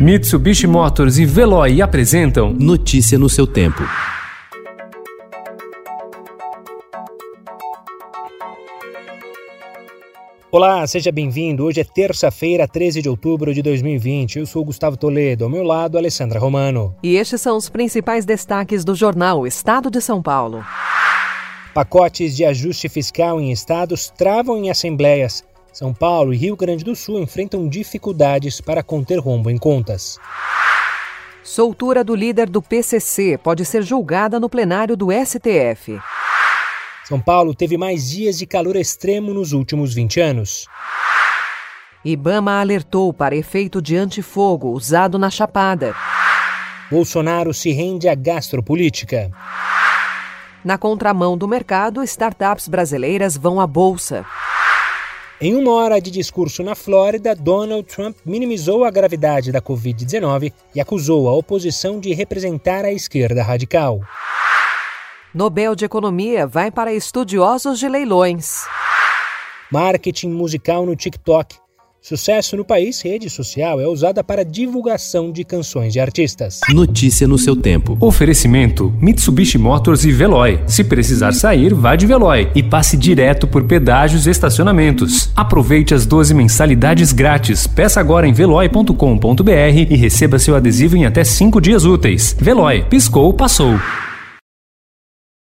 Mitsubishi Motors e Veloy apresentam Notícia no seu tempo. Olá, seja bem-vindo. Hoje é terça-feira, 13 de outubro de 2020. Eu sou Gustavo Toledo, ao meu lado, Alessandra Romano. E estes são os principais destaques do jornal Estado de São Paulo. Pacotes de ajuste fiscal em estados travam em assembleias. São Paulo e Rio Grande do Sul enfrentam dificuldades para conter rombo em contas. Soltura do líder do PCC pode ser julgada no plenário do STF. São Paulo teve mais dias de calor extremo nos últimos 20 anos. Ibama alertou para efeito de antifogo usado na Chapada. Bolsonaro se rende à gastropolítica. Na contramão do mercado, startups brasileiras vão à bolsa. Em uma hora de discurso na Flórida, Donald Trump minimizou a gravidade da Covid-19 e acusou a oposição de representar a esquerda radical. Nobel de Economia vai para estudiosos de leilões. Marketing musical no TikTok. Sucesso no país, rede social é usada para divulgação de canções de artistas. Notícia no seu tempo. Oferecimento: Mitsubishi Motors e Veloy. Se precisar sair, vá de Veloy e passe direto por pedágios e estacionamentos. Aproveite as 12 mensalidades grátis. Peça agora em veloy.com.br e receba seu adesivo em até 5 dias úteis. Veloy, piscou, passou.